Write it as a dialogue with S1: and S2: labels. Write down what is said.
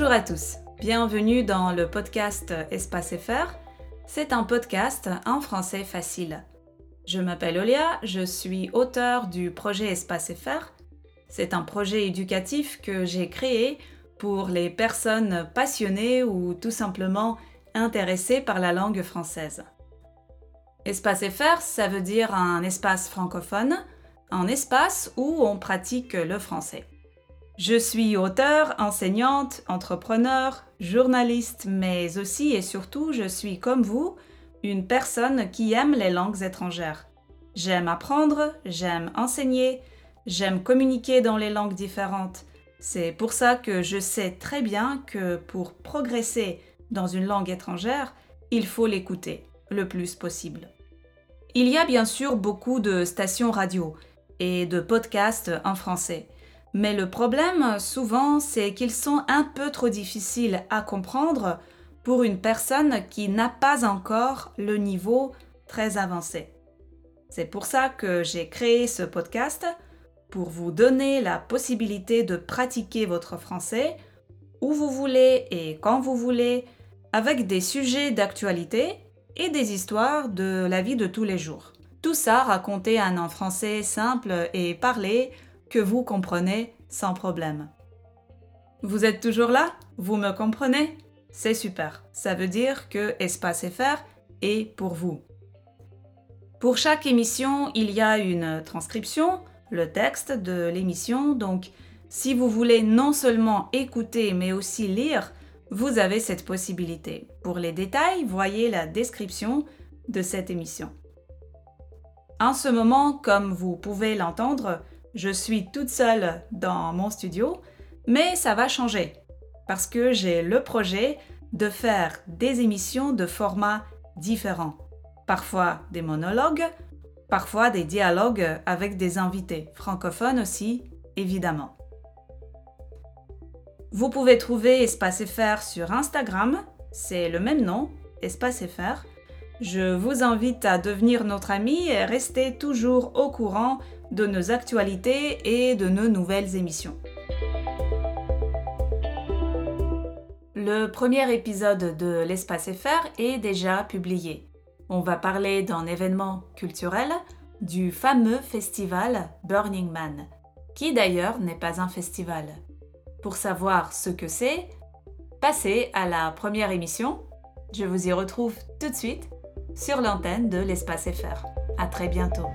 S1: Bonjour à tous, bienvenue dans le podcast Espace FR. C'est un podcast en français facile. Je m'appelle Olia, je suis auteur du projet Espace FR. C'est un projet éducatif que j'ai créé pour les personnes passionnées ou tout simplement intéressées par la langue française. Espace FR, ça veut dire un espace francophone, un espace où on pratique le français. Je suis auteur, enseignante, entrepreneur, journaliste, mais aussi et surtout je suis comme vous, une personne qui aime les langues étrangères. J'aime apprendre, j'aime enseigner, j'aime communiquer dans les langues différentes. C'est pour ça que je sais très bien que pour progresser dans une langue étrangère, il faut l'écouter le plus possible. Il y a bien sûr beaucoup de stations radio et de podcasts en français. Mais le problème, souvent, c'est qu'ils sont un peu trop difficiles à comprendre pour une personne qui n'a pas encore le niveau très avancé. C'est pour ça que j'ai créé ce podcast, pour vous donner la possibilité de pratiquer votre français où vous voulez et quand vous voulez, avec des sujets d'actualité et des histoires de la vie de tous les jours. Tout ça raconté en français simple et parlé que vous comprenez sans problème. Vous êtes toujours là? Vous me comprenez? C'est super. Ça veut dire que Espace FR est pour vous. Pour chaque émission, il y a une transcription, le texte de l'émission. Donc, si vous voulez non seulement écouter mais aussi lire, vous avez cette possibilité. Pour les détails, voyez la description de cette émission. En ce moment, comme vous pouvez l'entendre, je suis toute seule dans mon studio, mais ça va changer parce que j'ai le projet de faire des émissions de formats différents. Parfois des monologues, parfois des dialogues avec des invités, francophones aussi, évidemment. Vous pouvez trouver Espace FR sur Instagram, c'est le même nom, Espace FR. Je vous invite à devenir notre ami et rester toujours au courant de nos actualités et de nos nouvelles émissions. Le premier épisode de l'Espace FR est déjà publié. On va parler d'un événement culturel, du fameux festival Burning Man, qui d'ailleurs n'est pas un festival. Pour savoir ce que c'est, passez à la première émission. Je vous y retrouve tout de suite sur l'antenne de l'Espace FR. À très bientôt.